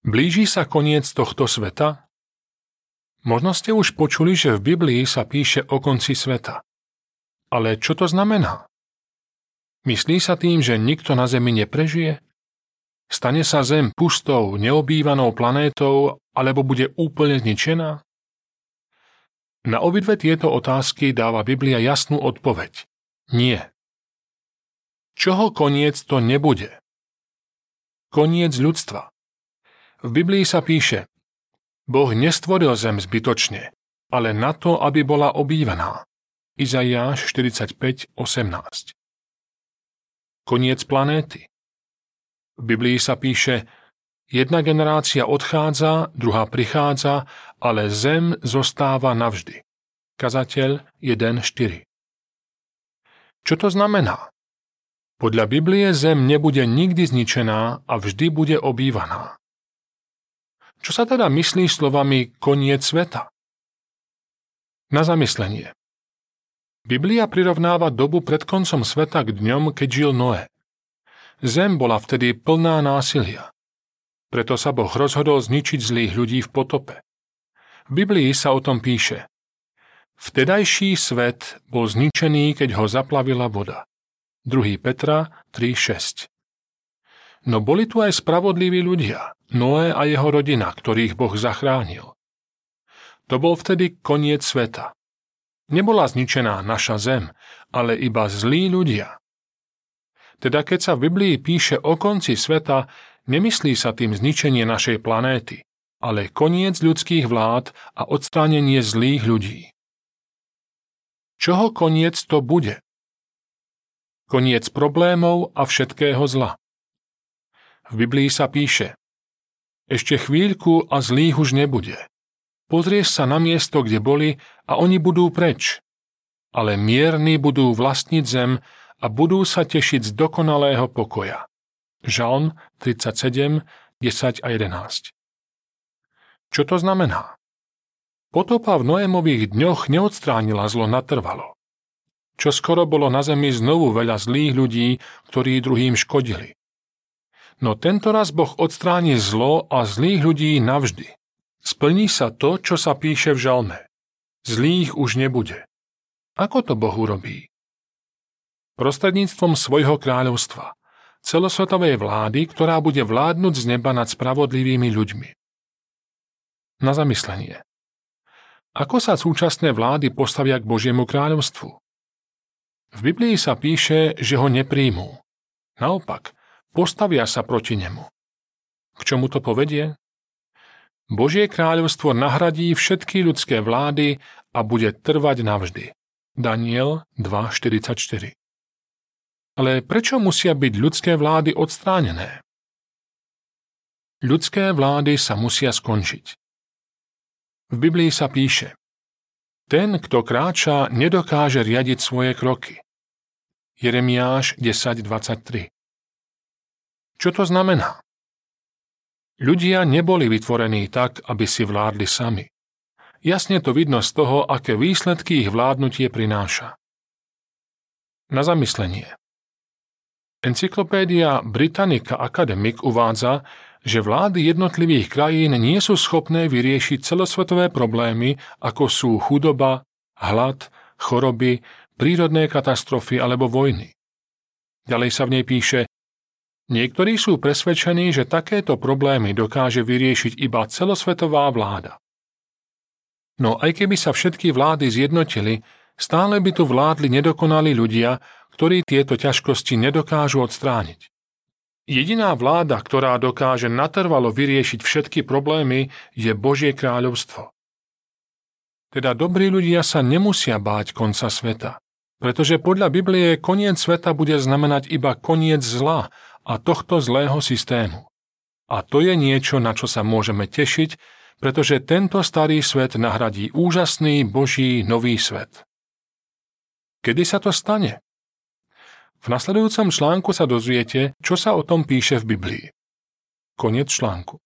Blíži sa koniec tohto sveta? Možno ste už počuli, že v Biblii sa píše o konci sveta. Ale čo to znamená? Myslí sa tým, že nikto na Zemi neprežije? Stane sa Zem pustou, neobývanou planétou, alebo bude úplne zničená? Na obidve tieto otázky dáva Biblia jasnú odpoveď. Nie. Čoho koniec to nebude? Koniec ľudstva. V Biblii sa píše, Boh nestvoril zem zbytočne, ale na to, aby bola obývaná. Izaiáš 45.18 Koniec planéty. V Biblii sa píše, jedna generácia odchádza, druhá prichádza, ale zem zostáva navždy. Kazateľ 1.4 Čo to znamená? Podľa Biblie zem nebude nikdy zničená a vždy bude obývaná. Čo sa teda myslí slovami koniec sveta? Na zamyslenie. Biblia prirovnáva dobu pred koncom sveta k dňom, keď žil Noé. Zem bola vtedy plná násilia. Preto sa Boh rozhodol zničiť zlých ľudí v potope. V Biblii sa o tom píše. Vtedajší svet bol zničený, keď ho zaplavila voda. 2. Petra 3.6 No boli tu aj spravodliví ľudia, Noé a jeho rodina, ktorých Boh zachránil. To bol vtedy koniec sveta. Nebola zničená naša zem, ale iba zlí ľudia. Teda keď sa v Biblii píše o konci sveta, nemyslí sa tým zničenie našej planéty, ale koniec ľudských vlád a odstránenie zlých ľudí. Čoho koniec to bude? Koniec problémov a všetkého zla. V Biblii sa píše Ešte chvíľku a zlých už nebude. Pozrieš sa na miesto, kde boli a oni budú preč. Ale mierni budú vlastniť zem a budú sa tešiť z dokonalého pokoja. Žalm 37, 10 a 11 Čo to znamená? Potopa v Noémových dňoch neodstránila zlo natrvalo čo skoro bolo na zemi znovu veľa zlých ľudí, ktorí druhým škodili. No tento raz Boh odstráni zlo a zlých ľudí navždy. Splní sa to, čo sa píše v žalme. Zlých už nebude. Ako to Boh urobí? Prostredníctvom svojho kráľovstva, celosvetovej vlády, ktorá bude vládnuť z neba nad spravodlivými ľuďmi. Na zamyslenie. Ako sa súčasné vlády postavia k Božiemu kráľovstvu? V Biblii sa píše, že ho nepríjmú. Naopak, postavia sa proti nemu. K čomu to povedie? Božie kráľovstvo nahradí všetky ľudské vlády a bude trvať navždy. Daniel 2.44 Ale prečo musia byť ľudské vlády odstránené? Ľudské vlády sa musia skončiť. V Biblii sa píše ten, kto kráča, nedokáže riadiť svoje kroky. Jeremiáš 10.23 Čo to znamená? Ľudia neboli vytvorení tak, aby si vládli sami. Jasne to vidno z toho, aké výsledky ich vládnutie prináša. Na zamyslenie. Encyklopédia Britannica Academic uvádza, že vlády jednotlivých krajín nie sú schopné vyriešiť celosvetové problémy, ako sú chudoba, hlad, choroby, prírodné katastrofy alebo vojny. Ďalej sa v nej píše, niektorí sú presvedčení, že takéto problémy dokáže vyriešiť iba celosvetová vláda. No aj keby sa všetky vlády zjednotili, stále by tu vládli nedokonalí ľudia, ktorí tieto ťažkosti nedokážu odstrániť. Jediná vláda, ktorá dokáže natrvalo vyriešiť všetky problémy, je Božie kráľovstvo. Teda dobrí ľudia sa nemusia báť konca sveta, pretože podľa Biblie koniec sveta bude znamenať iba koniec zla a tohto zlého systému. A to je niečo, na čo sa môžeme tešiť, pretože tento starý svet nahradí úžasný Boží nový svet. Kedy sa to stane? V nasledujúcom článku sa dozviete, čo sa o tom píše v Biblii. Koniec článku.